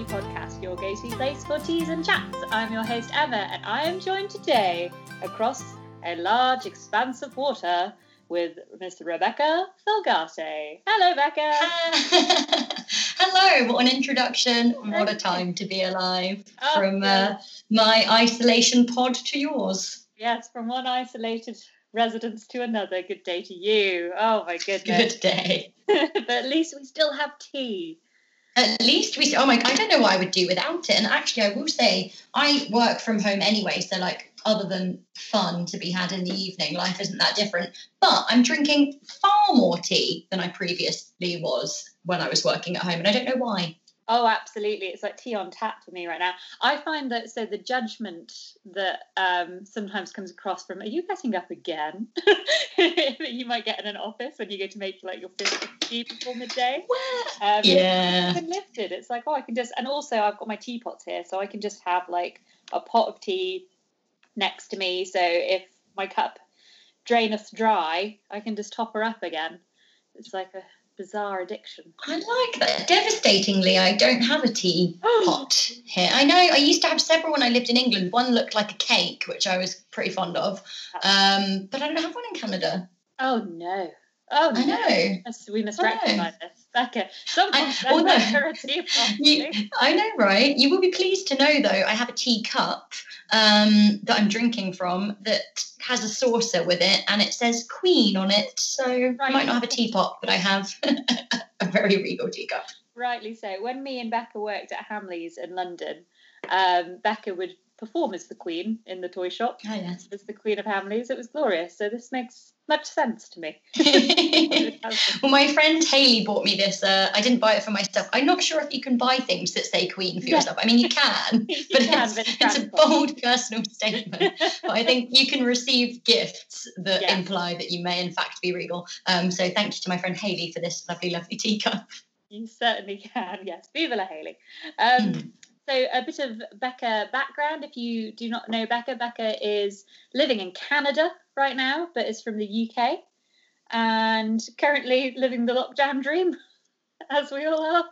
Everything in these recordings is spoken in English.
Tea Podcast, your go to place for teas and chats. I'm your host, Emma, and I am joined today across a large expanse of water with Miss Rebecca Felgate. Hello, Becca. Hello, what an introduction. What a time to be alive. Oh, From uh, my isolation pod to yours. Yes, from one isolated residence to another. Good day to you. Oh my goodness. Good day. but at least we still have tea. At least we, oh my, I don't know what I would do without it. And actually, I will say, I work from home anyway. So, like, other than fun to be had in the evening, life isn't that different. But I'm drinking far more tea than I previously was when I was working at home. And I don't know why. Oh, absolutely. It's like tea on tap for me right now. I find that so the judgment that um, sometimes comes across from, are you getting up again? that you might get in an office when you go to make like your fifth tea before midday. Um, Yeah. It's lifted. It's like, oh, I can just, and also I've got my teapots here, so I can just have like a pot of tea next to me. So if my cup draineth dry, I can just top her up again. It's like a bizarre addiction. I like that. Devastatingly, I don't have a tea pot here. I know I used to have several when I lived in England. One looked like a cake, which I was pretty fond of. Um, but I don't have one in Canada. Oh no. Oh I no. know. Yes, We must rectify this. Becca, I- send oh, no. A teapot. You. I know, right? You will be pleased to know, though, I have a tea cup um, that I'm drinking from that has a saucer with it, and it says Queen on it. So I might not have a teapot, but I have a very regal teacup. Rightly so. When me and Becca worked at Hamleys in London, um, Becca would perform as the queen in the toy shop, Oh yes. as the queen of Hamleys. It was glorious. So this makes much sense to me. well, my friend Haley bought me this. Uh, I didn't buy it for myself. I'm not sure if you can buy things that say Queen for Yeah. yourself. I mean, you can, You but can, it's, but it's it's a bold personal statement. But I think you can receive gifts that imply that you may, in fact, be regal. Um, so thank you to my friend Haley for this lovely, lovely teacup. You certainly can, yes. Viva la Haley. Um, Mm. So, a bit of Becca background. If you do not know Becca, Becca is living in Canada right now, but is from the UK and currently living the lockdown dream, as we all are,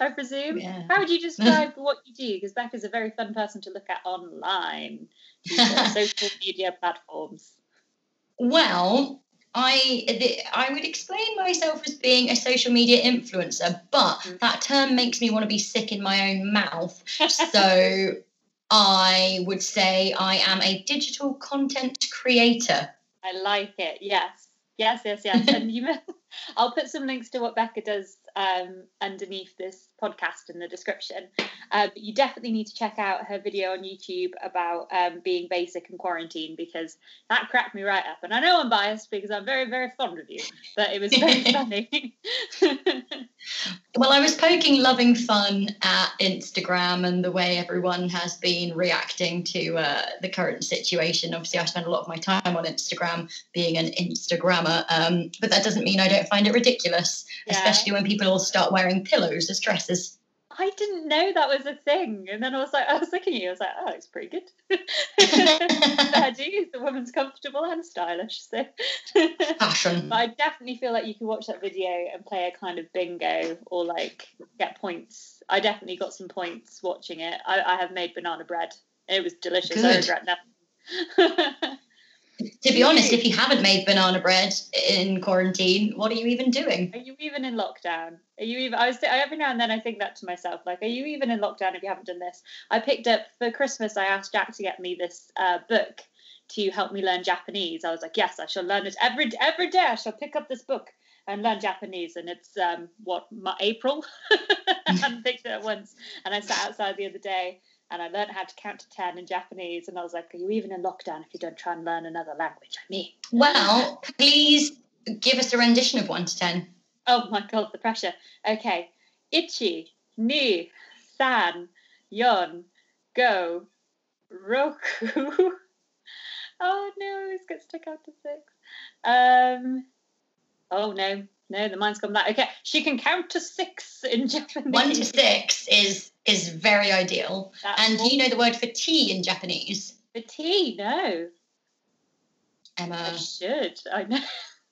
I presume. Yeah. How would you describe what you do? Because Becca's a very fun person to look at online, social media platforms. Well, I the, I would explain myself as being a social media influencer, but Mm. that term makes me want to be sick in my own mouth. So I would say I am a digital content creator. I like it. Yes, yes, yes, yes. and you, I'll put some links to what Becca does um, underneath this podcast in the description. Uh, but you definitely need to check out her video on YouTube about um, being basic and quarantine because that cracked me right up. And I know I'm biased because I'm very, very fond of you, but it was very funny. Well, I was poking loving fun at Instagram and the way everyone has been reacting to uh, the current situation. Obviously, I spend a lot of my time on Instagram being an Instagrammer, um, but that doesn't mean I don't find it ridiculous, Yeah. especially when people all start wearing pillows as dresses. I didn't know that was a thing. And then I was like, I was looking at you, I was like, oh, it's pretty good. Fair dues. The woman's comfortable and stylish. So Fashion. But I definitely feel like you could watch that video and play a kind of bingo or like get points. I definitely got some points watching it. I, I have made banana bread. It was delicious. I regret nothing. To be honest, if you haven't made banana bread in quarantine, what are you even doing? Are you even in lockdown? Are you even? I was every now and then I think that to myself, like, are you even in lockdown if you haven't done this? I picked up for Christmas. I asked Jack to get me this uh, book to help me learn Japanese. I was like, yes, I shall learn it every every day. I shall pick up this book and learn Japanese. And it's um what my, April. I hadn't picked it up once, and I sat outside the other day. And I learned how to count to 10 in Japanese. And I was like, Are you even in lockdown if you don't try and learn another language? I mean, Well, please give us a rendition of 1 to 10. Oh my god, the pressure. Okay. Ichi, ni, san, yon, go, roku. oh no, it's got stuck out to six. Um oh no, no, the mind's gone that. Okay, she can count to six in Japanese. 1 to 6 is is very ideal. That's And do you know the word for tea in Japanese? for tea, no. Emma. I should. I know.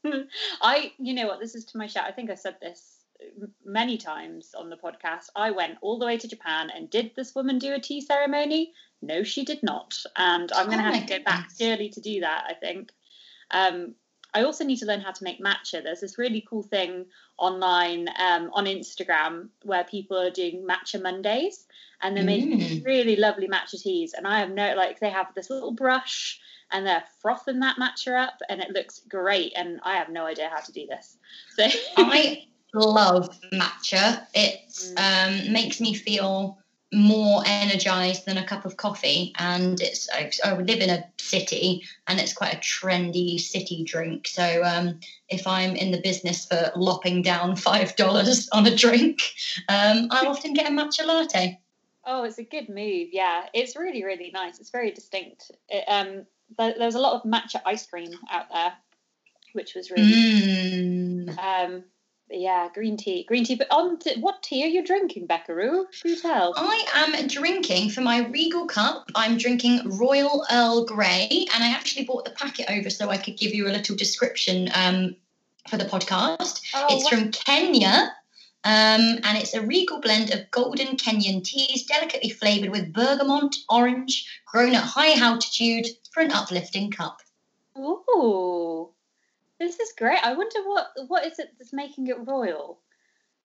I, you know what? This is to my shout. I think I said this many times on the podcast, I went all the way to Japan and did this woman do a tea ceremony? No, she did not. And I'm going to Oh have to go back purely to do that, I think. Um, I also need to learn how to make matcha. There's this really cool thing online um, on Instagram where people are doing matcha Mondays and they're making Mm. really lovely matcha teas. And I have no, like, they have this little brush and they're frothing that matcha up and it looks great. And I have no idea how to do this. So, I love matcha. It Mm. um, makes me feel more energized than a cup of coffee. And it's I, I live in a city, and it's quite a trendy city drink. So um, if I'm in the business for lopping down five dollars on a drink, um, I often get a matcha latte. oh, it's a good move. Yeah, it's really, really nice. It's very distinct. It, um, there, there's a lot of matcha ice cream out there, which was really Mm. Yeah, green tea, green tea. But on to, what tea are you drinking, Beckaroo? Do tell. I am drinking for my Regal cup. I'm drinking Royal Earl Grey, and I actually bought the packet over so I could give you a little description um, for the podcast. Oh, it's from Kenya, um, and it's a Regal blend of golden Kenyan teas, delicately flavoured with bergamot, orange, grown at high altitude for an uplifting cup. Ooh, this is great. I wonder what what is it that's making it royal.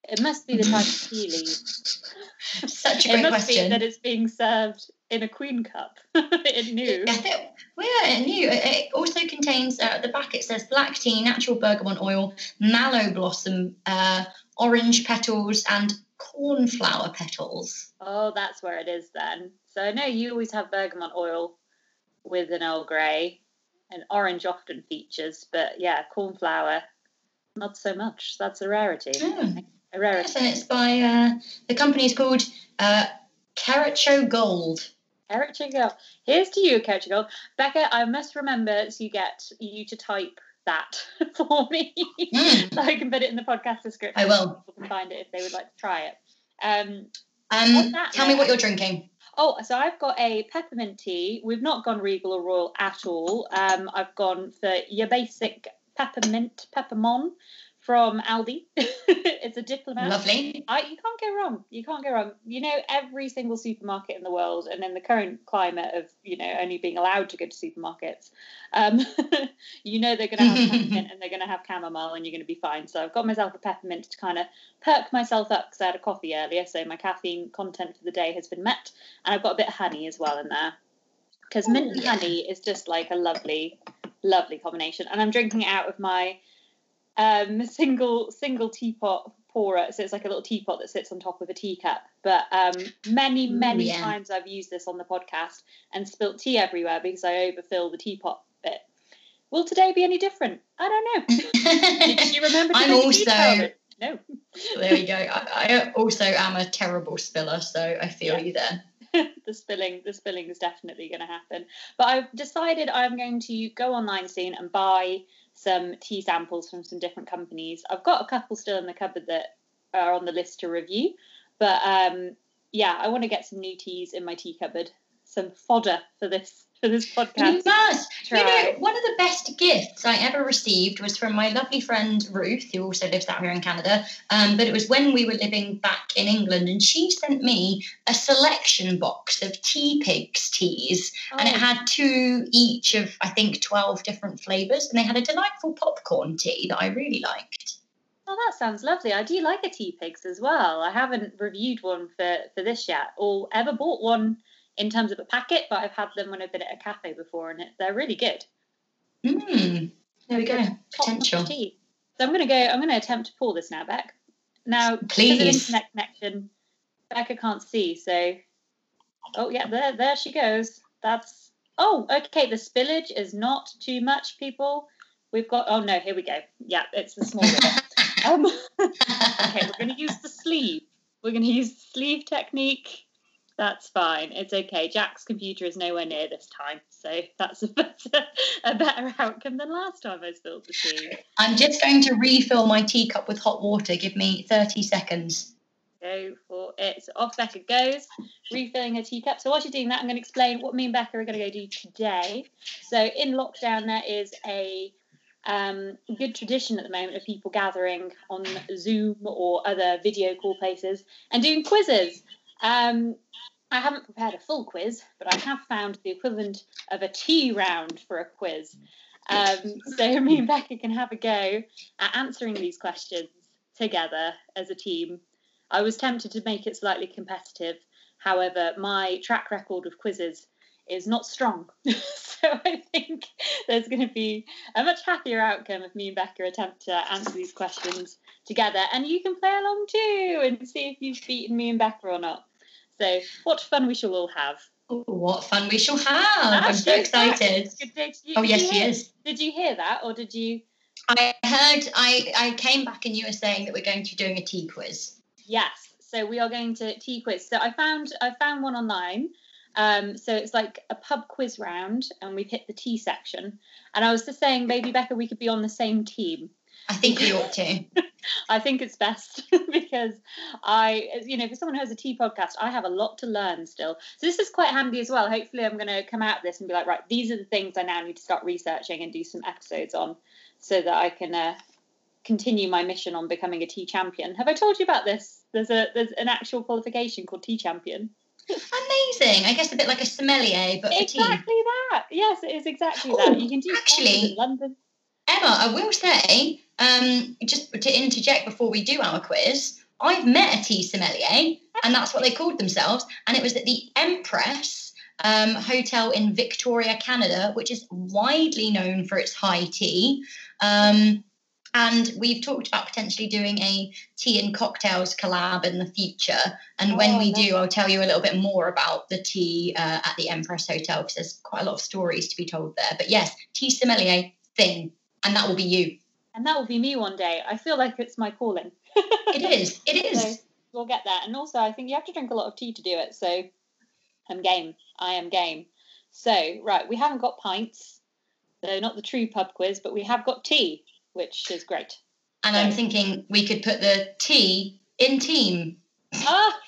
It must be the type of tea leaves. Such a It great must be that it's being served in a queen cup. it new. I think, well, yeah, it. It it also contains, uh, at the back it says black tea, natural bergamot oil, mallow blossom, uh, orange petals, and cornflower petals. Oh, that's where it is then. So I know you always have bergamot oil with an Earl Grey, and orange often features, but yeah, cornflower, not so much. That's a rarity. Mm. A rarity. Yes, and it's by, uh, the company is called uh, Kericho Gold. Eric Gold. Here's to you, Eric Chigo. Becca, I must remember so you get you to type that for me. Mm. so I can put it in the podcast description. I will. People can find it if they would like to try it. Um, Um, tell me what you're drinking. Oh, so I've got a peppermint tea. We've not gone Regal or Royal at all. Um, I've gone for your basic peppermint peppermon from Aldi. it's a diplomat. Lovely. I, you can't go wrong. You can't go wrong. You know, every single supermarket in the world, and in the current climate of you know only being allowed to go to supermarkets, um, you know they're going to have peppermint and they're going to have chamomile, and you're going to be fine. So I've got myself a peppermint to kind of perk myself up because I had a coffee earlier, so my caffeine content for the day has been met, and I've got a bit of honey as well in there because mint Oh, and honey is just like a lovely, lovely combination. And I'm drinking it out of my um, single single teapot pourer. So it's like a little teapot that sits on top of a teacup. But um, many, many yeah. times I've used this on the podcast and spilt tea everywhere because I overfill the teapot bit. Will today be any different? I don't know. Did you remember? To I'm also- no. there you go. I, I also am a terrible spiller, so I feel Yeah. you there. the spilling the spilling is definitely going to happen but i've decided i'm going to go online soon and buy some tea samples from some different companies. I've got a couple still in the cupboard that are on the list to review but um yeah i want to get some new teas in my tea cupboard. Some fodder for this this You podcast must. You know, one of the best gifts I ever received was from my lovely friend Ruth, who also lives out here in Canada. Um, but it was when we were living back in England, and she sent me a selection box of Teapigs teas, and it Oh, had two each of I think twelve different flavors, and they had a delightful popcorn tea that I really liked. oh that sounds lovely. I do like a teapigs as well. I haven't reviewed one for for this yet or ever bought one in terms of a packet but i've had them when i've been at a cafe before and it, they're really good Mm, there we go. Top-notch Potential. tea. So I'm going to go. I'm going to attempt to pull this now, Beck. Now, because of Please. internet connection, Becca can't see. So, oh yeah, there, there she goes. That's oh, okay. The spillage is not too much, people. We've got. Oh no, here we go. Yeah, it's the small bit. Um, okay, we're going to use the sleeve. We're going to use the sleeve technique. That's fine. It's okay. Jack's computer is nowhere near this time, so that's a better, a better outcome than last time I spilled the tea. I'm just going to refill my teacup with hot water. Give me 30 seconds. Go for it. So off Becca goes, refilling her teacup. So while she's doing that, I'm going to explain what me and Becca are going to go do today. So in lockdown, there is a um, good tradition at the moment of people gathering on Zoom or other video call places and doing quizzes. Um, I haven't prepared a full quiz, but I have found the equivalent of a tea round for a quiz. Um, so me and Becca can have a go at answering these questions together as a team. I was tempted to make it slightly competitive. However, my track record of quizzes is not strong. so I think there's going to be a much happier outcome if me and Becca attempt to answer these questions together. And you can play along too and see if you've beaten me and Becca or not. So, what fun we shall all have. Oh, what fun we shall have! I'm so excited. You, oh, yes, she is. Did you hear that, or did you? I heard. I I came back and you were saying that we're going to be doing a tea quiz. Yes. So we are going to tea quiz. So I found I found one online. Um, so it's like a pub quiz round, and we've hit the tea section. And I was just saying, maybe Becca, we could be on the same team. I think we ought to. I think it's best because I, you know, for someone who has a tea podcast, I have a lot to learn still. So this is quite handy as well. Hopefully, I'm going to come out of this and be like, right, these are the things I now need to start researching and do some episodes on, so that I can uh, continue my mission on becoming a tea champion. Have I told you about this? There's a there's an actual qualification called tea champion. Amazing. I guess a bit like a sommelier, but exactly that. Yes, it is exactly that. You can do actually in London. Emma, I will say, um, just to interject before we do our quiz, I've met a tea sommelier, and that's what they called themselves, and it was at the Empress um, Hotel in Victoria, Canada, which is widely known for its high tea. Um, and we've talked about potentially doing a tea and cocktails collab in the future. And oh, when we do, I'll tell you a little bit more about the tea uh, at the Empress Hotel because there's quite a lot of stories to be told there. But yes, tea sommelier thing, and that will be you. And that will be me one day. I feel like it's my calling. it is. It is. So we'll get there. And also, I think you have to drink a lot of tea to do it. So I'm game. I am game. So, right, we haven't got pints. So, not the true pub quiz, but we have got tea which is great. And so, I'm thinking we could put the T in team. Ah,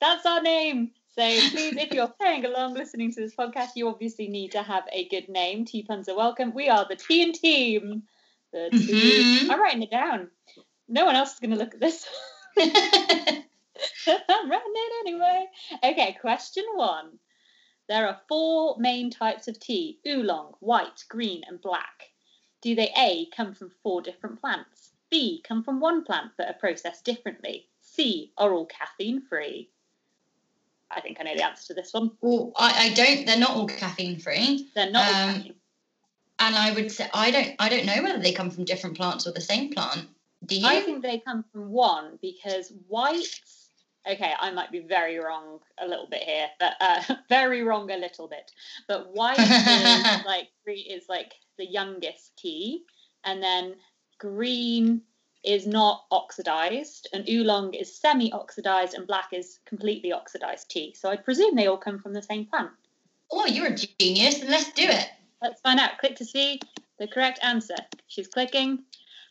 that's our name. So please, if you're playing along, listening to this podcast, you obviously need to have a good name. T puns are welcome. We are the T and Team. The mm-hmm. I'm writing it down. No one else is going to look at this. I'm writing it anyway. Okay, question one. There are four main types of tea oolong, white, green, and black. Do they A, come from four different plants? B, come from one plant but are processed differently? C, are all caffeine free? I think I know the answer to this one. Well, I, I don't. They're not all caffeine free. They're not. Um, and I would say I don't. I don't know whether they come from different plants or the same plant. Do you? I think they come from one because whites. Okay, I might be very wrong a little bit here, but uh, very wrong a little bit. But white is like is like the youngest tea, and then green is not oxidized, and oolong is semi oxidized, and black is completely oxidized tea. So I presume they all come from the same plant. Oh, you're a genius, and let's do it. Let's find out. Click to see the correct answer. She's clicking.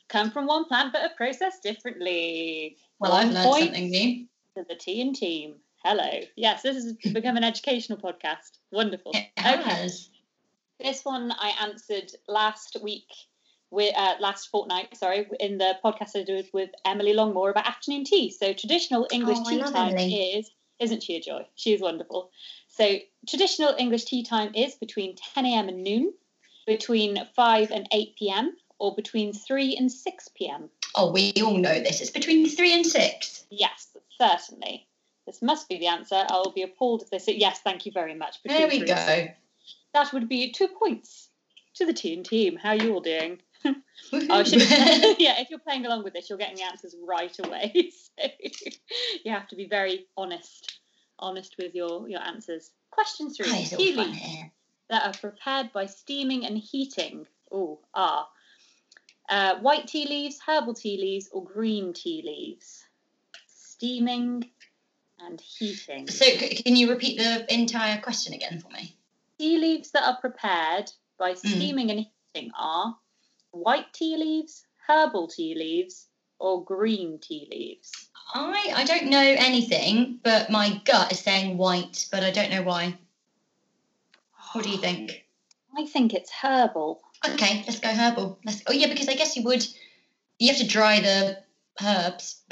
Come from one plant but are processed differently. Well, one I've learned something new. To the tea and team. Hello. Yes, this has become an educational podcast. Wonderful. It has. Okay. This one I answered last week, with, uh, last fortnight, sorry, in the podcast I did with Emily Longmore about afternoon tea. So traditional English oh, tea time Emily. is, isn't she a joy? She is wonderful. So traditional English tea time is between 10 a.m. and noon, between 5 and 8 p.m., or between 3 and 6 p.m. Oh, we all know this. It's between 3 and 6. Yes, certainly. This must be the answer. I'll be appalled if they say yes, thank you very much. There we go that would be two points to the team team. How are you all doing? oh, should, yeah, if you're playing along with this, you're getting the answers right away. so you have to be very honest, honest with your your answers. Question three: tea leaves that are prepared by steaming and heating. Oh, are uh, white tea leaves, herbal tea leaves, or green tea leaves? Steaming and heating. So, can you repeat the entire question again for me? Tea leaves that are prepared by hmm. steaming mm. and heating are white tea leaves, herbal tea leaves, or green tea leaves? I I don't know anything, but my gut is saying white, but I don't know why. What do you think? I think it's herbal. Okay, let's go herbal. Let's, oh yeah, because I guess you would. You have to dry the herbs.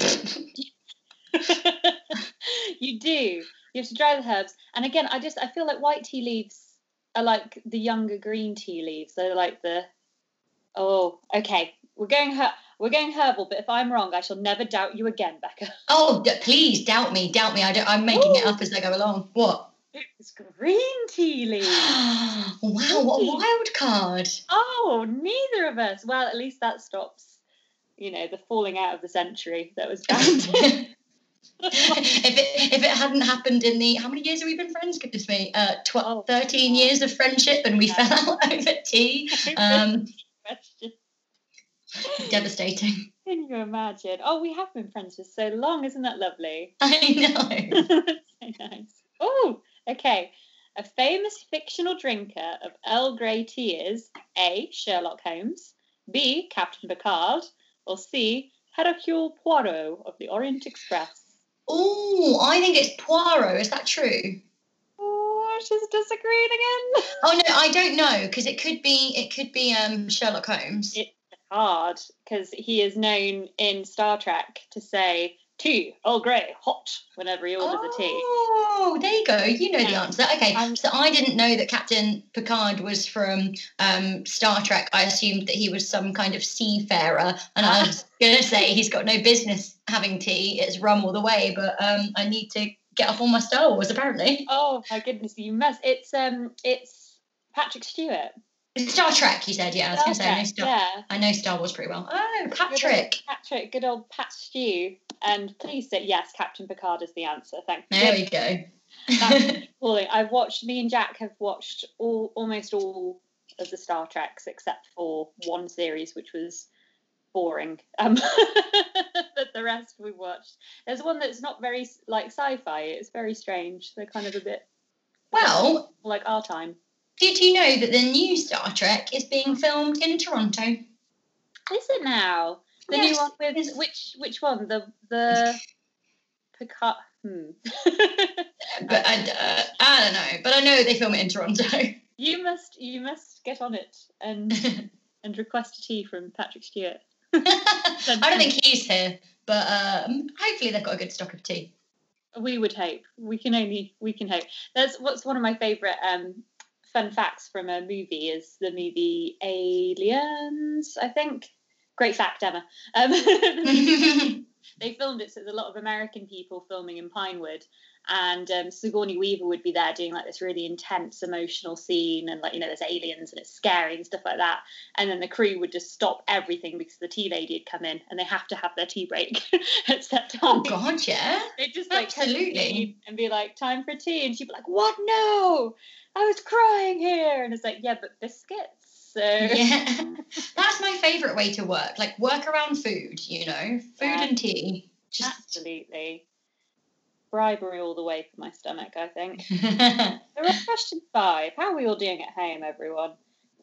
you do. You have to dry the herbs. And again, I just I feel like white tea leaves are like the younger green tea leaves. They're like the oh, okay. We're going her we're going herbal, but if I'm wrong, I shall never doubt you again, Becca. oh, d- please doubt me, doubt me. I don't, I'm making it up as I go along. What? It's green tea leaves. wow, what a wild card. Oh, neither of us. Well, at least that stops, you know, the falling out of the century that was bound. if it if it hadn't happened in the how many years have we been friends? Goodness me, uh, tw- Oh, 13 years of friendship, and we Yeah. fell out over tea. Um, devastating. Can you imagine? Oh, we have been friends for so long. Isn't that lovely? I know. so nice. Oh, okay. A famous fictional drinker of Earl Grey tea is A. Sherlock Holmes, B. Captain Picard, or C. Hercule Poirot of the Orient Express. Oh, I think it's Poirot. Is that true? Oh, she's disagreeing again. Oh no, I don't know because it could be it could be um Sherlock Holmes. It- Hard, because he is known in Star Trek to say tea, Earl Grey, hot, whenever he orders a tea. Oh, there you go. You know the answer. Okay, I'm- so I didn't know that Captain Picard was from um, Star Trek. I assumed that he was some kind of seafarer, and I was going to say he's got no business having tea. It's rum all the way, but um, I need to get up on my Star Wars apparently. Oh my goodness, you must. It's um, it's Patrick Stewart. Star Trek, you said. Yeah, I was going to say I know, Star yeah. I know Star Wars pretty well. Oh, Good Patrick. Patrick, good old Pat Stew. And please say yes, Captain Picard is the answer. Thank you. There we go. That's appalling. I've watched. Me and Jack have watched all almost all of the Star Treks except for one series, which was boring. Um, but the rest we watched. There's one that's not very like sci-fi. It's very strange. They're kind of a bit well, like our time. Did you know that the new Star Trek is being filmed in Toronto? Is it now? The Yes, new one with which which one? The the Picard. Hmm. But I, uh, I don't know. But I know they film it in Toronto. you must you must get on it and and request a tea from Patrick Stewart. I don't think he's here, but um, hopefully they've got a good stock of tea. We would hope. We can only we can hope. That's what's one of my favourite um, fun facts from a movie is the movie Aliens. I think. Great fact, Emma. Um, they filmed it so there's a lot of American people filming in Pinewood, and um, Sigourney Weaver would be there doing like this really intense emotional scene, and like you know there's aliens and it's scary and stuff like that, and then the crew would just stop everything because the tea lady had come in and they have to have their tea break at set time. oh God, yeah. They just like Absolutely. and be like, "Time for tea," and she'd be like, "What? No, I was crying here." And it's like, "Yeah, but biscuits." So Yeah, that's my favourite way to work. Like work around food, you know, food Yeah. and tea. Just absolutely bribery all the way for my stomach. I think. There are question five. How are we all doing at home, everyone?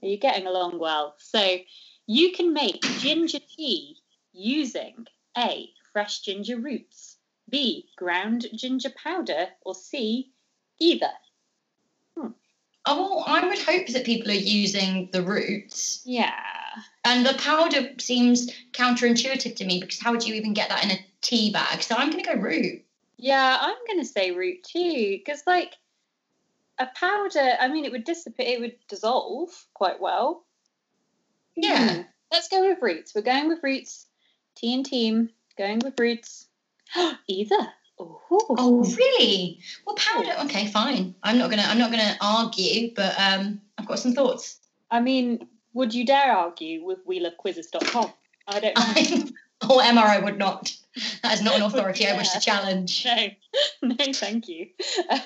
Are you getting along well? So, you can make ginger tea using A. Fresh ginger roots, B. Ground ginger powder, or C. Either. Hmm. oh, well, I would hope that people are using the roots, Yeah. and the powder seems counterintuitive to me because how would you even get that in a tea bag? So I'm going to go root. Yeah, I'm going to say root too, because like a powder, I mean, it would dissipate, it would dissolve quite well. Yeah. Hmm. Let's go with roots. We're going with roots. Tea and team, going with roots. Either. Ooh. Oh, really? Well, powder. Okay, fine. I'm not gonna. I'm not gonna argue, but um, I've got some thoughts. I mean, would you dare argue with welovequizzes.com? I don't know. I, oh, Emma, I would not. That is not an authority I wish to challenge. No, no, thank you.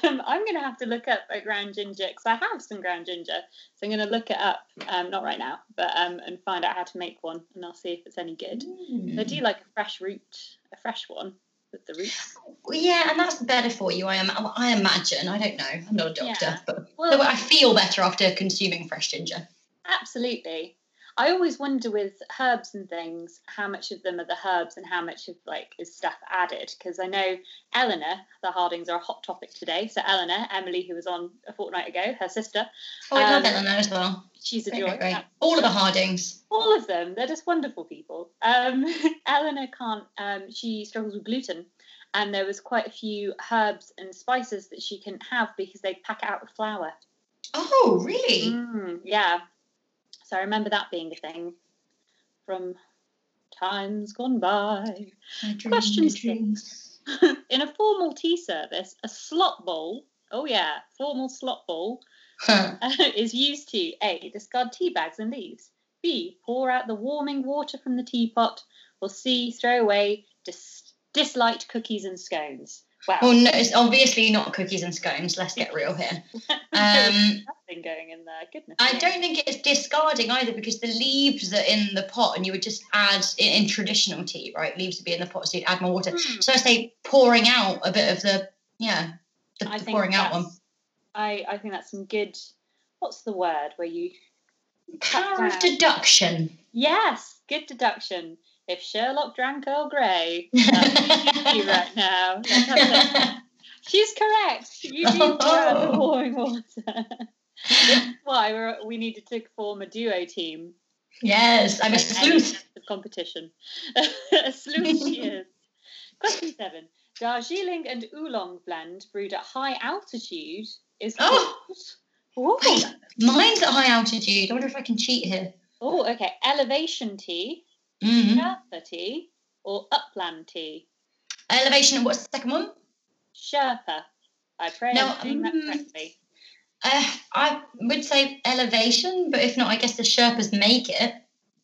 Um, I'm going to have to look up a ground ginger because I have some ground ginger. So I'm going to look it up, um, not right now, but um, and find out how to make one, and I'll see if it's any good. I do like a fresh root, a fresh one with the roots. Well, yeah, and that's better for you. I am. I imagine. I don't know. I'm not a doctor, Yeah. but Well, I feel better after consuming fresh ginger. absolutely. I always wonder with herbs and things how much of them are the herbs and how much of like is stuff added because I know Eleanor, the Hardings are a hot topic today. So Eleanor, Emily, who was on a fortnight ago, her sister. Oh, I love um, Eleanor as well. She's a joy. All of the Hardings. All of them. They're just wonderful people. Um, Eleanor can't. Um, she struggles with gluten, and there was quite a few herbs and spices that she couldn't have because they pack it out with flour. Oh, really? Mm, yeah. So I remember that being a thing from times gone by. Question six. In a formal tea service, a slop bowl, oh yeah, formal slop bowl, huh. is used to A. Discard tea bags and leaves, B. Pour out the warming water from the teapot, or C. Throw away dis- disliked cookies and scones. Wow. Well, no, it's obviously not cookies and scones. Let's get real here. Um, nothing going in there. Goodness. I don't think it's discarding either because the leaves are in the pot, and you would just add in, in traditional tea, right? Leaves would be in the pot, so you'd add more water. Hmm. So I say pouring out a bit of the yeah, the, the pouring out one. I I think that's some good. What's the word where you? Power of deduction. Yes, good deduction if Sherlock drank Earl Grey, right now. She's correct. You need to add the warming water. Why we're, we needed to form a duo team. Yes, I'm a sleuth. Competition. a sleuth she is. Question seven. Darjeeling and oolong blend brewed at high altitude is oh. Wait, mine's at high altitude. I wonder if I can cheat here. Oh, okay. Elevation tea mm-hmm. Sherpa tea or upland tea? Elevation, and what's the second one? Sherpa. I pray no, I'm doing that correctly. Uh, I would say elevation, but if not, I guess the Sherpas make it.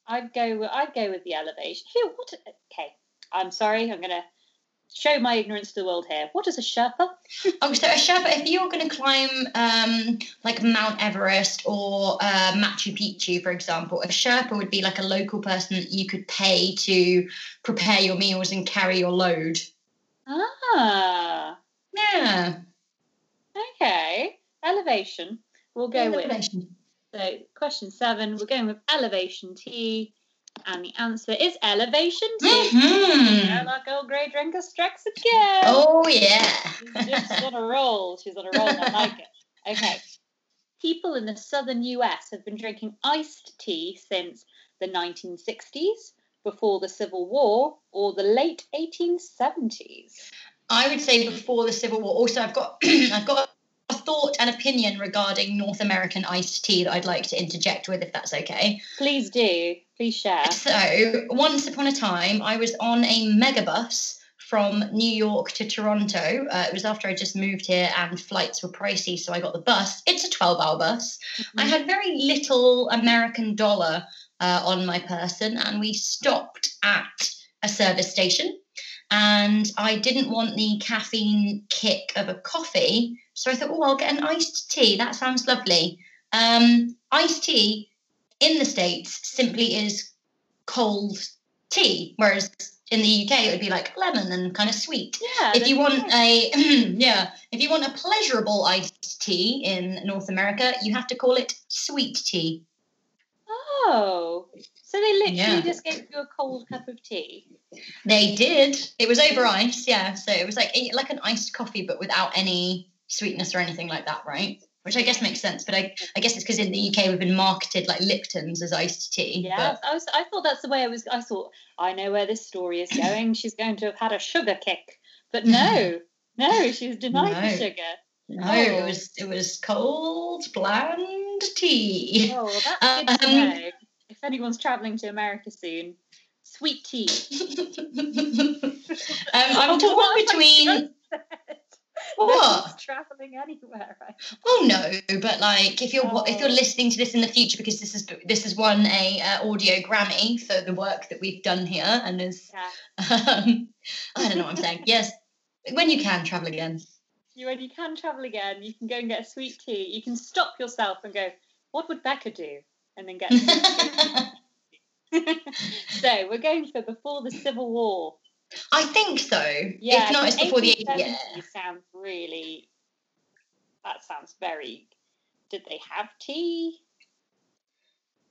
I'd go. I'd go with the elevation. Here, what? Okay, I'm sorry. I'm gonna show my ignorance to the world here. What is a Sherpa? oh, so a Sherpa, if you're going to climb um, like Mount Everest or uh, Machu Picchu, for example, a Sherpa would be like a local person that you could pay to prepare your meals and carry your load. Ah. Yeah. Okay. Elevation. We'll go elevation. with. So, question seven, we're going with elevation tea. And the answer is elevation tea. Mm-hmm. Sherlock Earl Grey drinker strikes again. Oh yeah. She's just on a roll. She's on a roll. I like it. Okay. People in the southern US have been drinking iced tea since the 1960s, before the Civil War, or the late 1870s. I would say before the Civil War. Also, I've got I've got thought and opinion regarding North American iced tea that I'd like to interject with, if that's okay. Please do. Please share. So, once upon a time, I was on a megabus from New York to Toronto. Uh, it was after I just moved here and flights were pricey, so I got the bus. It's a 12 hour bus. Mm-hmm. I had very little American dollar uh, on my person, and we stopped at a service station. And I didn't want the caffeine kick of a coffee, so I thought, oh, I'll get an iced tea. That sounds lovely. Um, iced tea in the States simply is cold tea, whereas in the UK it would be like lemon and kind of sweet. Yeah. If you want a yeah, if you want a pleasurable iced tea in North America, you have to call it sweet tea. Oh. So they literally yeah. just gave you a cold cup of tea. They did. It was over ice, yeah. So it was like like an iced coffee, but without any sweetness or anything like that, right? which I guess makes sense. But I, I guess it's because in the UK we've been marketed like Lipton's as iced tea. Yeah, but... I was. I thought that's the way I was. I thought I know where this story is going. She's going to have had a sugar kick, but no, no, she's denied no. the sugar. No, oh. it was it was cold bland tea. Oh, well, that's good to um, know. If anyone's travelling to America soon, sweet tea. um, I'm torn between. What? traveling anywhere, right? Oh no, but like if you're oh. if you're oh. listening to this in the future because this is this has won a uh, audio Grammy for the work that we've done here and is yeah. um, I don't know what I'm saying. Yes, when you can travel again. You when you can travel again, you can go and get a sweet tea. You can stop yourself and go, "What would Becca do?" and then get. so we're going for before the Civil War. I think so. Yeah, if not, it's before the yeah. Sounds really. That sounds very. Did they have tea?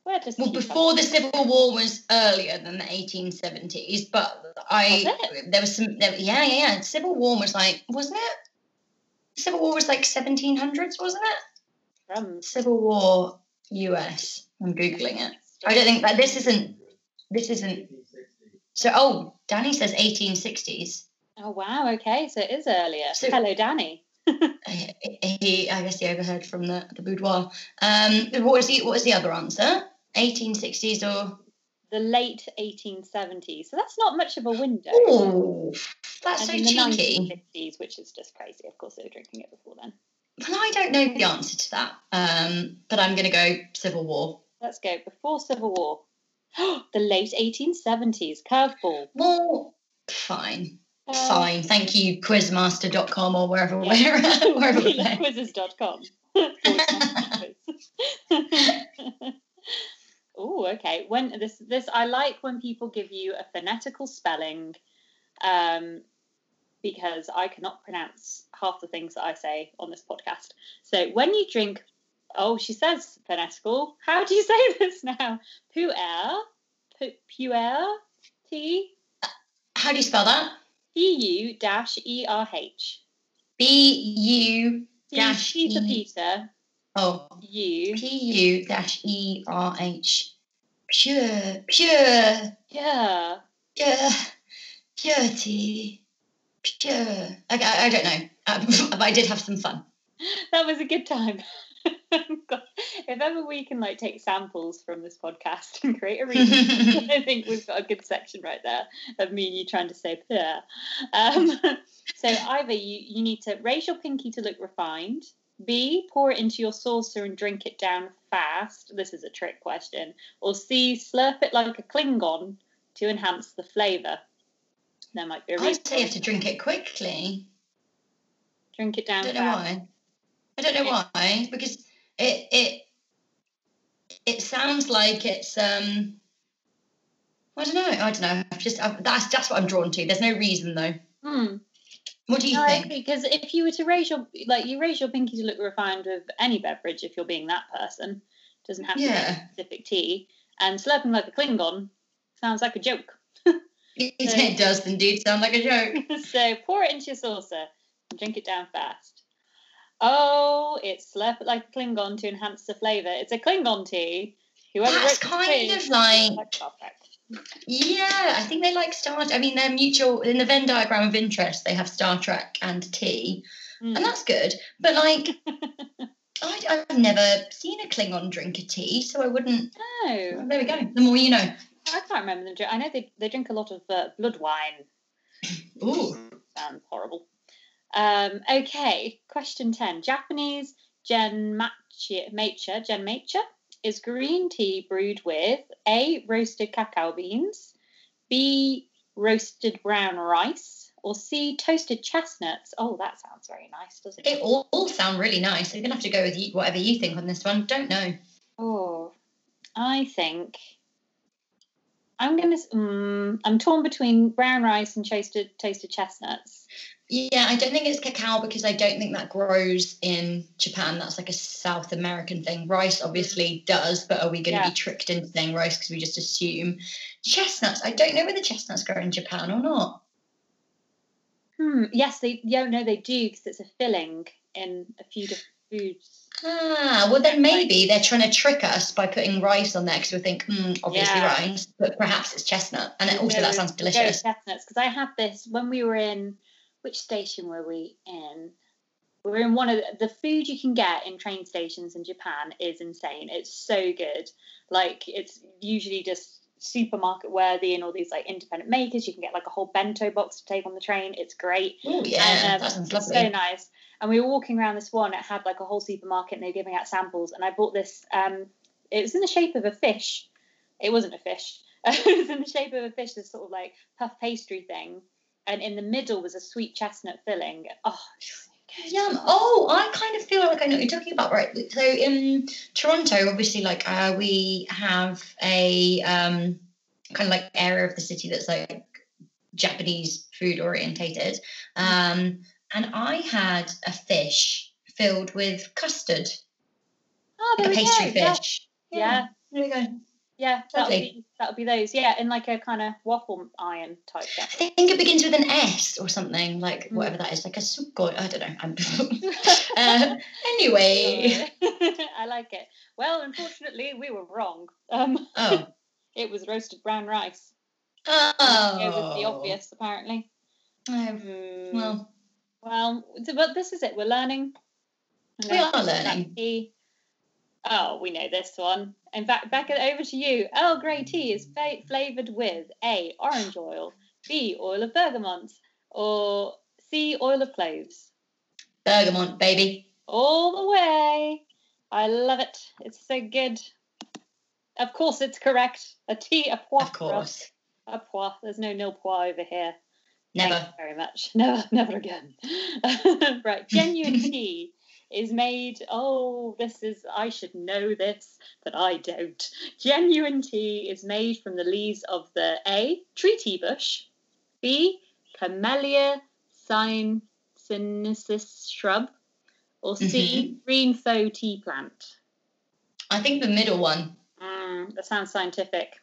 Where does Well, before the Civil War was earlier than the 1870s, but I oh, Was there was some there, yeah yeah yeah. Civil War was like wasn't it? Civil War was like 1700s, wasn't it? from? Civil War US. I'm googling it. I don't think that this isn't this isn't. So oh, Danny says 1860s. Oh wow. Okay, so it is earlier. So- Hello, Danny. He, I guess he overheard from the, the boudoir. Um, what was the what was the other answer? 1860s or The late 1870s. So that's not much of a window. oh, that's And so in the cheeky. 1950s, which is just crazy. Of course, they were drinking it before then. Well, I don't know the answer to that, um, but I'm going to go Civil War. Let's go before Civil War. the late 1870s. Curveball. Well, fine, Uh, fine. Thank you, Quizmaster.com or wherever Yeah. we're wherever we're playing. Quizzes.com. oh, okay. When this this I like when people give you a phonetical spelling, um, because I cannot pronounce half the things that I say on this podcast. So when you drink, oh, she says phonetical. How do you say this now? Puer, pu- puer, t How do you spell that? p u dash e r h. B U Dash P E. Peter. oh U. P U dash E R H. Pure, pure, Yeah. pure, purity, pure. I, I, I don't know, um, but I did have some fun. That was a good time. If ever we can like take samples from this podcast and create a remix, I think we've got a good section right there of me and you trying to say pure. Um, so either you, you need to raise your pinky to look refined. B, pour it into your saucer and drink it down fast. This is a trick question. Or C, slurp it like a Klingon to enhance the flavour. There might be a I'd reason. say you have to drink it quickly. Drink it down don't know why. I don't know why because it it it sounds like it's um. I don't know. I don't know. I've just i that's that's what I'm drawn to. There's no reason though. Hmm. What do you No, think? because if you were to raise your like you raise your pinky to look refined with any beverage, if you're being that person, doesn't have to Yeah. be specific tea. And slurping like a Klingon sounds like a joke. It, it does indeed sound like a joke. so pour it into your saucer and drink it down fast. Oh, it's slurp it like a Klingon to enhance the flavour. It's a Klingon tea. Whoever That's kind of like like Yeah, I think they like Star. I mean, they're mutual in the Venn diagram of interest. They have Star Trek and tea, Mm. and that's good. But like, I, I've never seen a Klingon drink a tea, so I wouldn't. No, There we go. The more you know. I can't remember them. I know they, they drink a lot of uh, blood wine. Ooh, sounds horrible. Um, okay, question 10. Japanese genmatcha, matcha, genmatcha is green tea brewed with A. Roasted cacao beans, B. Roasted brown rice, or C. Toasted chestnuts. Oh, that sounds very nice, doesn't it it? all, all sound really nice. You're gonna have to go with you, whatever you think on this one. Don't know. Oh, I think I'm gonna. Mm, I'm torn between brown rice and toasted toasted chestnuts. Yeah, I don't think it's cacao because I don't think that grows in Japan. That's like a South American thing. Rice obviously does, but are we going to Yeah. be tricked into saying rice because we just assume chestnuts? I don't know whether chestnuts grow in Japan or not. Hmm. Yes, they. Yeah, no, they do because it's a filling in a few different foods. Ah, well then maybe they're trying to trick us by putting rice on there because we think, mm, obviously Yeah. rice, but perhaps it's chestnut, and also that sounds we'll go with delicious. Chestnuts, because I had this when we were in. Which station were we in? We were in one of the, the food you can get in train stations in Japan is insane. It's so good. Like it's usually just supermarket worthy and all these like independent makers. You can get like a whole bento box to take on the train. It's great. Oh yeah, and, um, that sounds lovely. so nice. And we were walking around this one. It had like a whole supermarket, and they were giving out samples. And I bought this. Um, it was in the shape of a fish. It wasn't a fish. it was in the shape of a fish. This sort of like puff pastry thing, and in the middle was a sweet chestnut filling. Oh, it's so good. Yum. Oh, I kind of feel like I know what you're talking about, right? So in Toronto, obviously, like uh, we have a um, kind of like area of the city that's like Japanese food orientated. Um, and I had a fish filled with custard, Oh, like a pastry go. Yeah. fish. Yeah. There we go. Yeah, that'll be that'll be those. Yeah, in like a kind of waffle iron type thing. I think it begins with an S or something, like Mm. whatever that is, like a sugoi. I don't know. I'm uh, anyway. I like it. Well, unfortunately, we were wrong. Um, Oh. it was roasted brown rice. Oh. It was the obvious, apparently. Oh, Hmm. well, Well, but this is it. We're learning. We are learning. Oh, we know this one. In fact, Becca, over to you. Earl Grey tea is fa- flavoured with A. Orange oil, B. Oil of bergamot, or C. Oil of cloves. Bergamot, baby. All the way. I love it. It's so good. Of course, it's correct. A tea, a poire. Of course. A poire. There's no nil poire over here. Never. Thank you very much. Never, never again. right, genuine tea is made. Oh, this is. I should know this, but I don't. Genuine tea is made from the leaves of the A. tree treaty bush, B. Camellia sinensis shrub, or C. green faux tea plant. I think the middle one. Mm, that sounds scientific.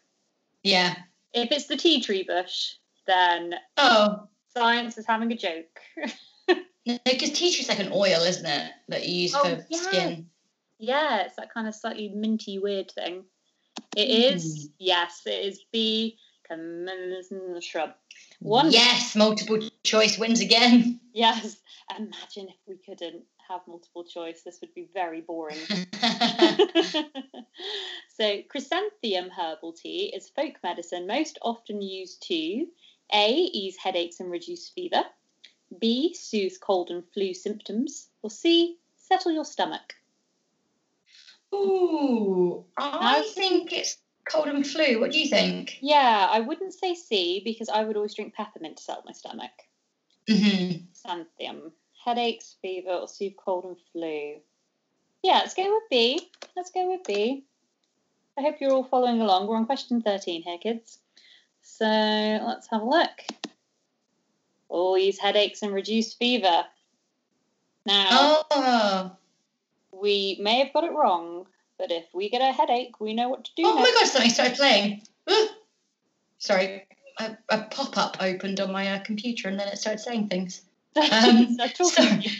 Yeah. If it's the tea tree bush, then Oh. science is having a joke. No, because tea tree's like an oil, isn't it? That you use Oh, for yeah. skin. Yeah, it's that kind of slightly minty weird thing. It hmm. is, yes, it is B. Camellia shrub. One- Yes, multiple choice wins again. Yes, imagine if we couldn't have multiple choice. This would be very boring. so, chrysanthemum herbal tea is folk medicine most often used to A. Ease headaches and reduce fever, B. Soothe cold and flu symptoms, or C. Settle your stomach. Ooh, I think it's cold and flu. What do you think? Yeah, I wouldn't say C because I would always drink peppermint to settle my stomach. hmm Xanthium, headaches, fever, or soothe cold and flu. Yeah, let's go with B. Let's go with B. I hope you're all following along. We're on question 13 here, kids. So let's have a look. All these headaches and reduce fever. Now, Oh. we may have got it wrong, but if we get a headache, we know what to do Oh my next. god, something started playing. Ooh. Sorry, a, a pop up opened on my uh, computer and then it started saying things. Um, So talking sorry. you.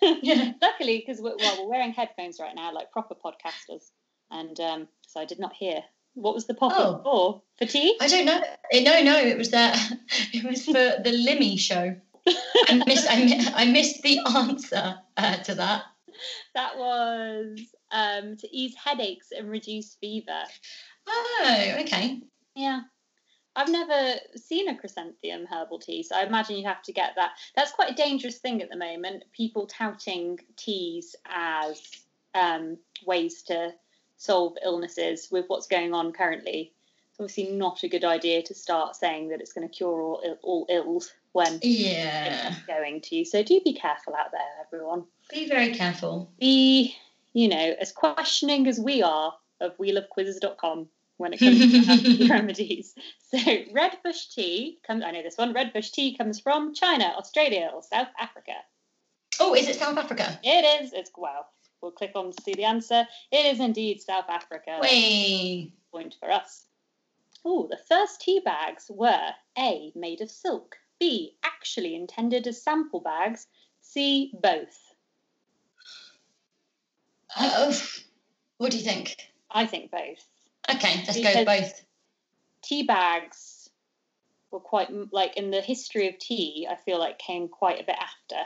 Yeah. Luckily, because we're, well, we're wearing headphones right now, like proper podcasters, and um, so I did not hear. What was the pop up Oh. for? For tea? I don't know. Eh, No, no, it was uh, it was for the Limmy show. I missed, I, mi- I missed the answer uh, to that. That was um, to ease headaches and reduce fever. Oh, okay. Yeah. I've never seen a chrysanthemum herbal tea, so I imagine you have to get that. That's quite a dangerous thing at the moment. People touting teas as um, ways to solve illnesses with what's going on currently. It's obviously not a good idea to start saying that it's going to cure all, ill- all ills when Yeah. it's going to. So do be careful out there, everyone. Be very careful. Be, you know, as questioning as we are of wheelofquizzes.com when it comes to remedies. So red bush tea comes. I know this one. Red bush tea comes from China, Australia, or South Africa. Oh, is it South Africa? It is. It's well. We'll click on to see the answer. It is indeed South Africa. Way. Point for us. Oh, the first tea bags were A. Made of silk. B. Actually intended as sample bags. C. Both. Oh, what do you think? I think both. Okay, let's go Because- with both. tea bags were quite like in the history of tea i feel like came quite a bit after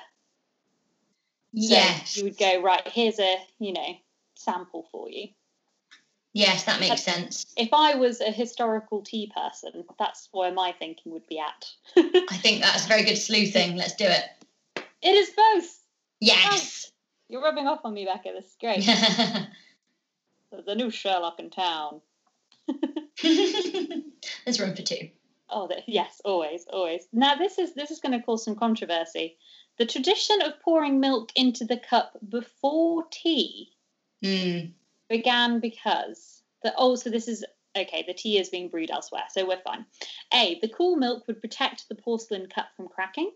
so yes. you would go right here's a you know sample for you Yes, that makes sense. if i was a historical tea person that's where my thinking would be at I think that's very good sleuthing. Let's do it. it is both Yes. you're rubbing off on me becca this is great there's a new sherlock in town There's room for two. Oh, that, yes, always, always. Now this is this is going to cause some controversy. The tradition of pouring milk into the cup before tea Mm. began because the oh, so this is okay. The tea is being brewed elsewhere, so we're fine. A, the cool milk would protect the porcelain cup from cracking.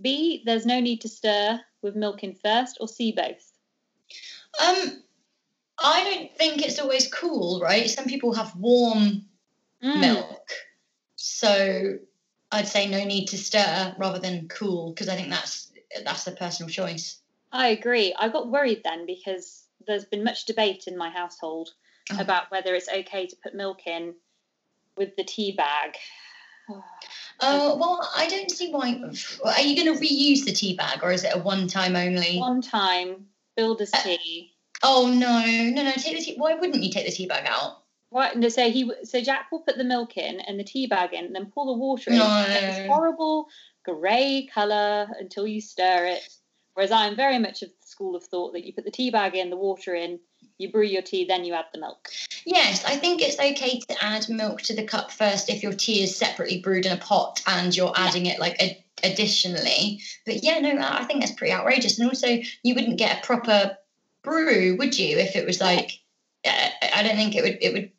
B, there's no need to stir with milk in first, or C, both. Um, I don't think it's always cool, right? Some people have warm Mm. milk. So I'd say no need to stir rather than cool because I think that's that's the personal choice. I agree. I got worried then because there's been much debate in my household Oh. about whether it's okay to put milk in with the tea bag. Oh well, I don't see why. Are you going to reuse the tea bag or is it a one time only? One time, builder's Uh, tea. Oh no, no, no! Take the tea. Why wouldn't you take the tea bag out? Right, and so he, so Jack will put the milk in and the tea bag in, and then pour the water in. No. this horrible grey colour until you stir it. Whereas I'm very much of the school of thought that you put the tea bag in, the water in, you brew your tea, then you add the milk. Yes, I think it's okay to add milk to the cup first if your tea is separately brewed in a pot and you're adding it like a, additionally. But yeah, no, I think that's pretty outrageous. And also, you wouldn't get a proper brew, would you? If it was like, uh, I don't think it would. It would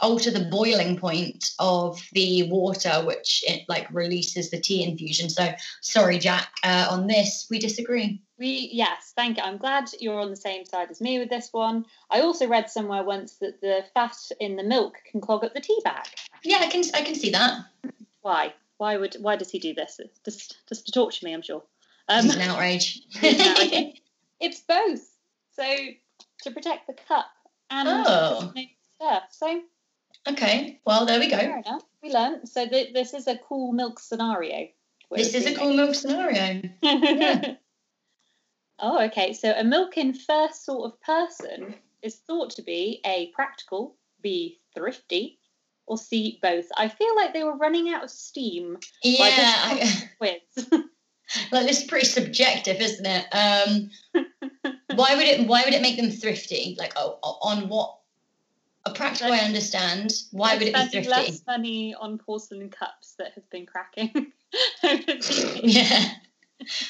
alter the boiling point of the water, which it like releases the tea infusion. So sorry, Jack. Uh, on this, we disagree. We yes, thank you. I'm glad you're on the same side as me with this one. I also read somewhere once that the fat in the milk can clog up the tea bag. Yeah, I can. I can see that. Why? Why would? Why does he do this? Just, just to torture me, I'm sure. Um, He's an outrage. It's both. So to protect the cup and Oh. stuff. So okay. Well, there we go. fair enough. We learned. So th- this is a cool milk scenario. This is a cool milk scenario. oh, okay. So a milk in first sort of person is thought to be A, practical, B, thrifty, or C, both. I feel like they were running out of steam Yeah, I, with. like this is pretty subjective, isn't it? Um, why would it? Why would it make them thrifty? Like, oh, on what? A practical, I understand. Why would it be thrifty? less money on porcelain cups that have been cracking. over the years. Yeah,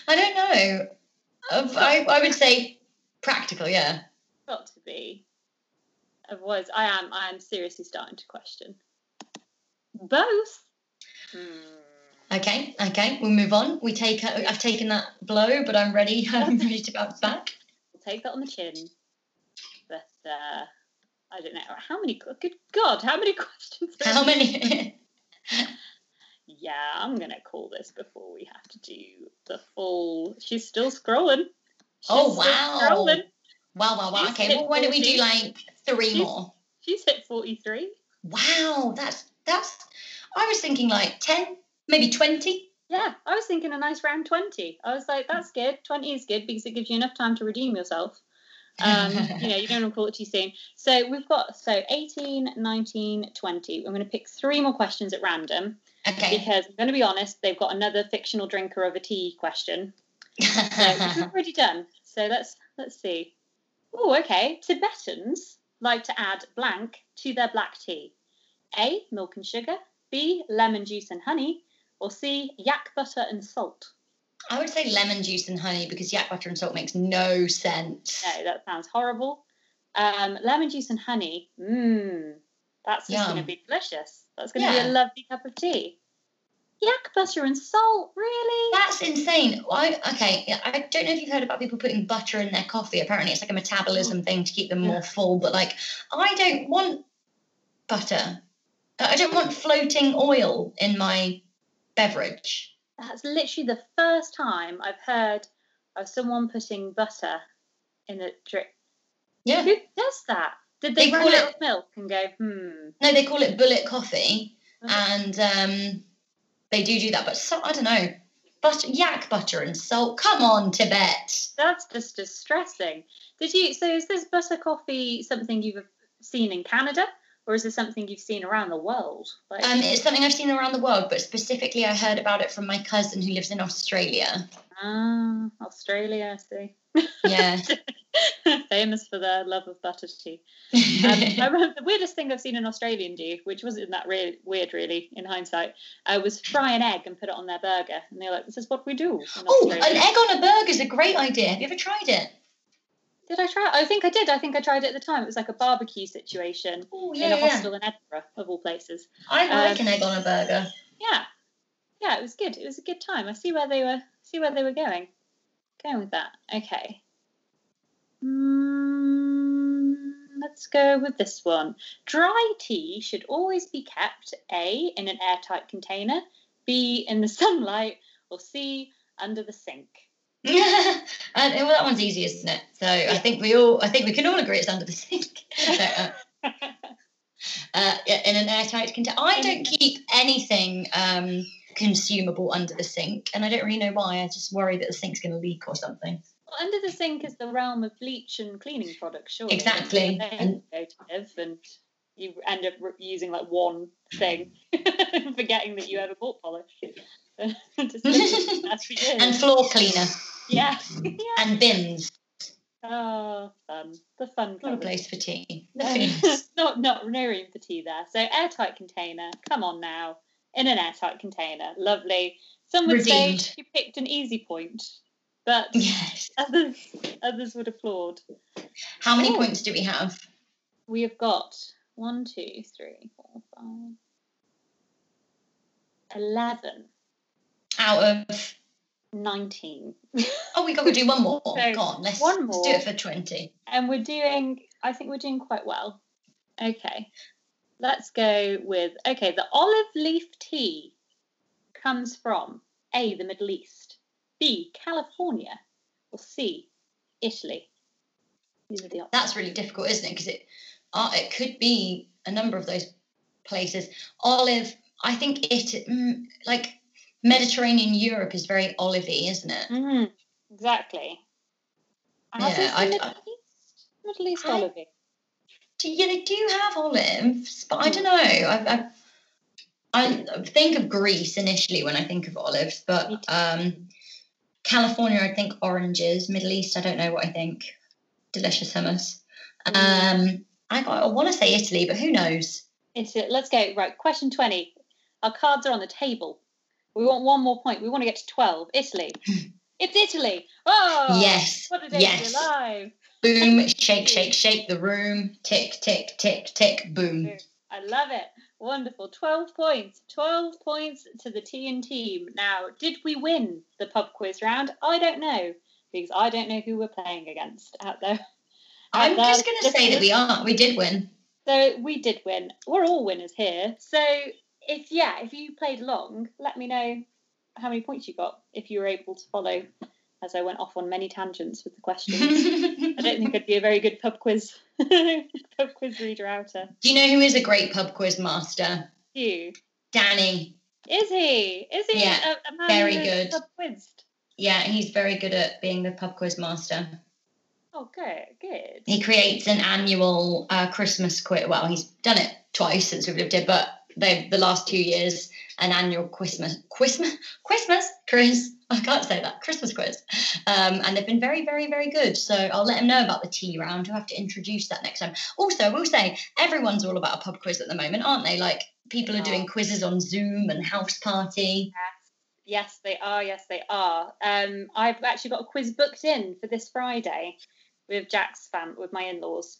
I don't know. I, I would say practical. Yeah. got to be. Otherwise, I am. I am seriously starting to question both. Hmm. Okay. Okay. We'll move on. We take. I've taken that blow, but I'm ready. I'm ready to bounce back. We'll take that on the chin. But uh, I don't know how many. Good God, how many questions? How many? Yeah, I'm gonna call this before we have to do the full. She's still scrolling. She's Oh, still wow. Scrolling. wow. Wow. Wow. She's Okay. Well, why don't we do like three She's- more? She's hit 43. Wow, that's that's. I was thinking like ten, maybe twenty. Yeah, I was thinking a nice round 20. I was like, that's good. 20 is good because it gives you enough time to redeem yourself. Um, you know, you don't want to call it too soon. So we've got so 18, 19, 20. I'm going to pick three more questions at random okay. because I'm going to be honest, they've got another fictional drinker of a tea question. So we've already done. So let's let's see. Oh, okay. Tibetans like to add blank to their black tea. A. Milk and sugar. B. Lemon juice and honey. Or C. Yak butter and salt. I would say lemon juice and honey because yak butter and salt makes no sense. No, that sounds horrible. Um, lemon juice and honey. Mmm. That's just going to be delicious. That's going to be a lovely cup of tea. Yak butter and salt, really? That's insane. I okay. I don't know if you've heard about people putting butter in their coffee. Apparently, it's like a metabolism thing to keep them more full. But like, I don't want butter. I don't want floating oil in my beverage. That's literally the first time I've heard of someone putting butter in a drink. Yeah. Who does that? Did they, They run call out it- of milk and go, hmm? No, they call it bullet coffee, Mhm. and um, they do do that. But so, I don't know. Butter, yak butter and salt. Come on, Tibet. That's just distressing. Did you? So is this butter coffee something you've seen in Canada, or is this something you've seen around the world? Like, Um, it's something I've seen around the world, but specifically I heard about it from my cousin who lives in Australia. ah, Australia, I see. Yeah. Famous for their love of butter tea. Um, I remember the weirdest thing I've seen an Australian do, which wasn't that really weird, really, in hindsight, uh, was fry an egg and put it on their burger. And they're like, "This is what we do." Oh, an egg on a burger is a great idea. Have you ever tried it? Did I try? I think I did. I think I tried it at the time. It was like a barbecue situation Oh, in a yeah. hostel in Edinburgh, of all places. I like Um, an egg on a burger. Yeah, yeah, it was good. It was a good time. I see where they were. See where they were going. Going with that. Okay. Mm, let's go with this one. Dry tea should always be kept A in an airtight container, B in the sunlight, or C under the sink. and, well, that one's easy, isn't it? So I think we all, I think we can all agree it's under the sink. Uh, uh, in an airtight container. I don't keep anything um, consumable under the sink, and I don't really know why. I just worry that the sink's going to leak or something. Well, under the sink is the realm of bleach and cleaning products, sure. Exactly. And, and you end up using like one thing, forgetting that you ever bought polish. and floor cleaner. Yeah. yeah. And bins. Oh, fun. The fun. Not a place for tea. not not no room for tea there. So airtight container. Come on now. In an airtight container. Lovely. Some would Redeemed. say you picked an easy point, but yes. others others would applaud. How many oh. points do we have? We have got one, two, three, four, five, eleven. Out of 19. oh, we got to do one more. so Go on, let's, one more. let's do it for 20. And we're doing, I think we're doing quite well. Okay. Let's go with, okay, the olive leaf tea comes from A, the Middle East, B, California, or C, Italy. These are the options. That's really difficult, isn't it? Because it, uh, it could be a number of those places. Olive, I think it, mm, like, Mediterranean Europe is very olivey, isn't it? Mm-hmm. Exactly. yeah, I, Middle, I, East, Middle East I, olivey. Yeah, they do have olives, but I don't know. I, I, I think of Greece initially when I think of olives, but um, California, I think oranges. Middle East, I don't know what I think. Delicious hummus. Mm. Um, I, I want to say Italy, but who knows? Italy. Let's go. Right, question 20. Our cards are on the table. We want one more point. We want to get to 12. Italy. it's Italy. Oh, yes. What a day yes. to be alive. Boom, shake, shake, shake the room. Tick, tick, tick, tick, boom. I love it. Wonderful. 12 points. 12 points to the TN team. Now, did we win the pub quiz round? I don't know because I don't know who we're playing against out there. I'm just going to say that we are. We did win. So we did win. We're all winners here. So if yeah, if you played along, let me know how many points you got if you were able to follow as I went off on many tangents with the questions. I don't think I'd be a very good pub quiz pub quiz reader outer. Do you know who is a great pub quiz master? You. Danny. Is he? Is he yeah, a, a very good. pub quizzed? Yeah, he's very good at being the pub quiz master. Oh, good, good. He creates an annual uh, Christmas quiz. Well, he's done it twice since we've lived here, but they the last two years an annual Christmas Christmas Christmas quiz. I can't say that Christmas quiz, um, and they've been very, very, very good. So I'll let them know about the tea round. We'll have to introduce that next time. Also, I will say everyone's all about a pub quiz at the moment, aren't they? Like people are doing quizzes on Zoom and House Party. Yes, yes, they are. Yes, they are. Um, I've actually got a quiz booked in for this Friday with Jack's fam with my in-laws.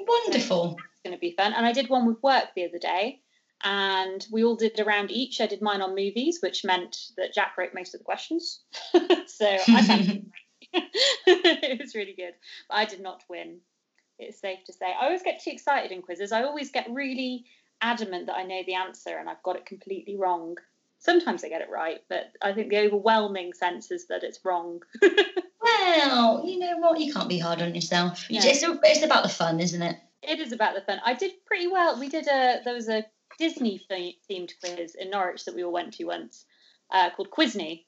Wonderful. So it's going to be fun. And I did one with work the other day and we all did a round each. I did mine on movies, which meant that Jack wrote most of the questions. so I found it was really good. But I did not win. It's safe to say. I always get too excited in quizzes. I always get really adamant that I know the answer and I've got it completely wrong. Sometimes I get it right, but I think the overwhelming sense is that it's wrong. well, you know what? You can't be hard on yourself. Yeah. It's, it's about the fun, isn't it? It is about the fun. I did pretty well. We did a there was a Disney themed quiz in Norwich that we all went to once uh, called Quizney.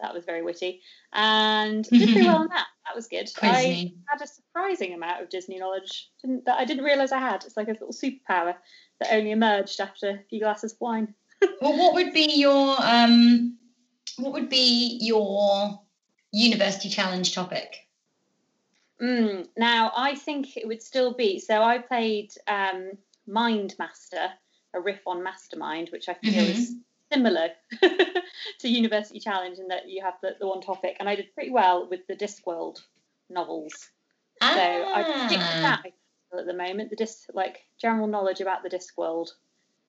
That was very witty and did pretty well on that. That was good. Quizney. I had a surprising amount of Disney knowledge didn't, that I didn't realise I had. It's like a little superpower that only emerged after a few glasses of wine. well, what would be your um, what would be your university challenge topic? Mm, now, I think it would still be. So I played um, Mind Master a riff on Mastermind, which I feel mm-hmm. is similar to University Challenge in that you have the, the one topic. And I did pretty well with the Discworld novels. Ah. So I stick with that at the moment. The disc, like general knowledge about the Discworld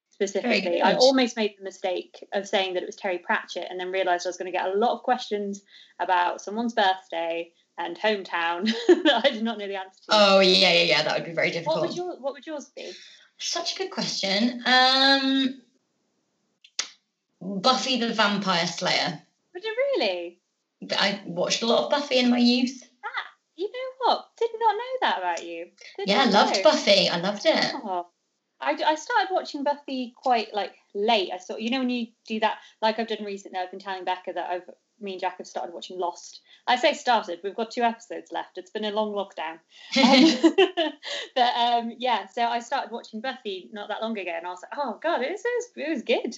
specifically. I almost made the mistake of saying that it was Terry Pratchett and then realised I was going to get a lot of questions about someone's birthday, and hometown that I did not know the answer to. Oh yeah, yeah, yeah. That would be very difficult. What would your What would yours be? Such a good question. Um, Buffy the Vampire Slayer. Would you really? I watched a lot of Buffy in my youth. You know what? Did not know that about you. Did yeah, not loved know. Buffy. I loved it. Oh. I, I started watching Buffy quite like late. I saw you know when you do that like I've done recently. I've been telling Becca that I've me and Jack have started watching Lost. I say started. We've got two episodes left. It's been a long lockdown. Um, but um, yeah, so I started watching Buffy not that long ago, and I was like, oh god, it was, it was good.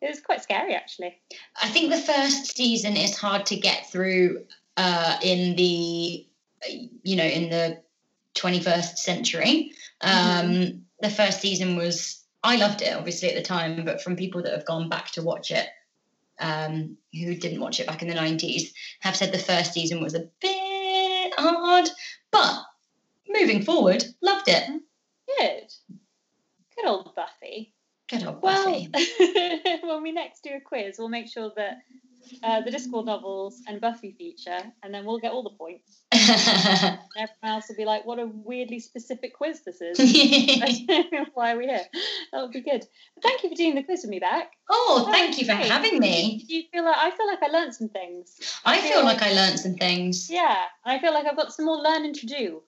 It was quite scary actually. I think the first season is hard to get through uh, in the, you know, in the 21st century. Um, The first season was, I loved it obviously at the time, but from people that have gone back to watch it, um, who didn't watch it back in the 90s, have said the first season was a bit hard, but moving forward, loved it. Good. Good old Buffy. Good old Well, Buffy. when we next do a quiz, we'll make sure that uh, the Discworld novels and Buffy feature, and then we'll get all the points. And everyone else will be like, "What a weirdly specific quiz this is." I Why are we here? That would be good. But thank you for doing the quiz with me back. oh, thank you for Great. having me. Do you feel like I feel like I learned some things? I feel like I learned some things. Yeah, I feel like I've got some more learning to do,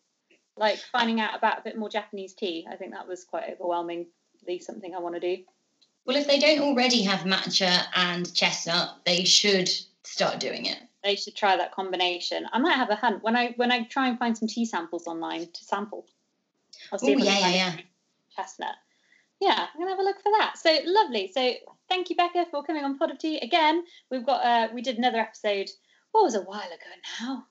like finding out about a bit more Japanese tea. I think that was quite overwhelmingly something I want to do. Well, if they don't already have matcha and chestnut, they should start doing it. They should try that combination. I might have a hunt when I when I try and find some tea samples online to sample. I'll Oh, if I yeah, can yeah, yeah. Chestnut. Yeah, I'm gonna have a look for that. So lovely. So thank you, Becca, for coming on Pod of Tea again. We've got uh we did another episode. What was a while ago now?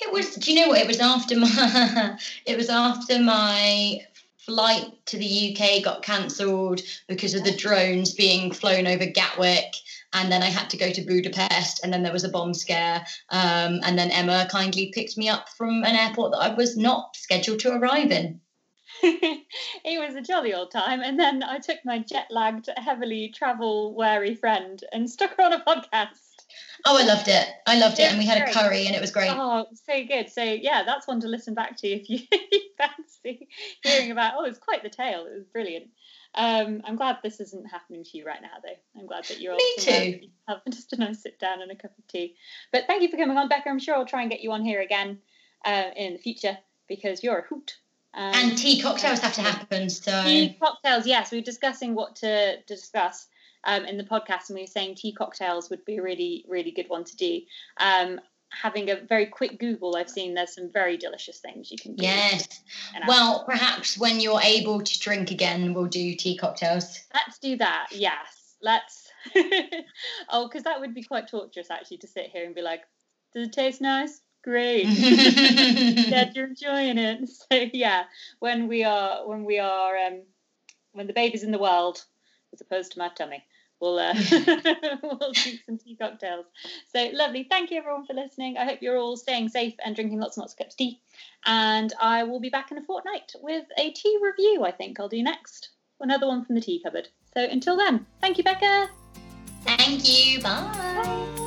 It was. Do you know what? It was after my. it was after my flight to the UK got cancelled because of the drones being flown over Gatwick. And then I had to go to Budapest, and then there was a bomb scare. Um, and then Emma kindly picked me up from an airport that I was not scheduled to arrive in. it was a jolly old time. And then I took my jet lagged, heavily travel wary friend and stuck her on a podcast. Oh, I loved it. I loved it, It and we had a curry, and it was great. Oh, so good. So yeah, that's one to listen back to if you fancy hearing about. Oh, it's quite the tale. It was brilliant. Um, I'm glad this isn't happening to you right now, though. I'm glad that you're Me all somewhere too. Have just a nice sit down and a cup of tea. But thank you for coming on, Becca. I'm sure I'll try and get you on here again uh, in the future because you're a hoot. Um, And tea cocktails have to happen. So tea cocktails, yes, we were discussing what to, to discuss um, in the podcast, and we were saying tea cocktails would be a really, really good one to do. Um, having a very quick Google, I've seen there's some very delicious things you can do. yes. Well, perhaps when you're able to drink again, we'll do tea cocktails. let's do that. Yes, let's. oh, because that would be quite torturous actually to sit here and be like, does it taste nice? Great. that you're enjoying it. So yeah, when we are when we are um, when the baby's in the world, as opposed to my tummy, we'll uh, we'll drink some tea cocktails. So lovely. Thank you everyone for listening. I hope you're all staying safe and drinking lots and lots of cups of tea. And I will be back in a fortnight with a tea review. I think I'll do next. Another one from the tea cupboard. So until then, thank you, Becca. Thank you. Bye. Bye.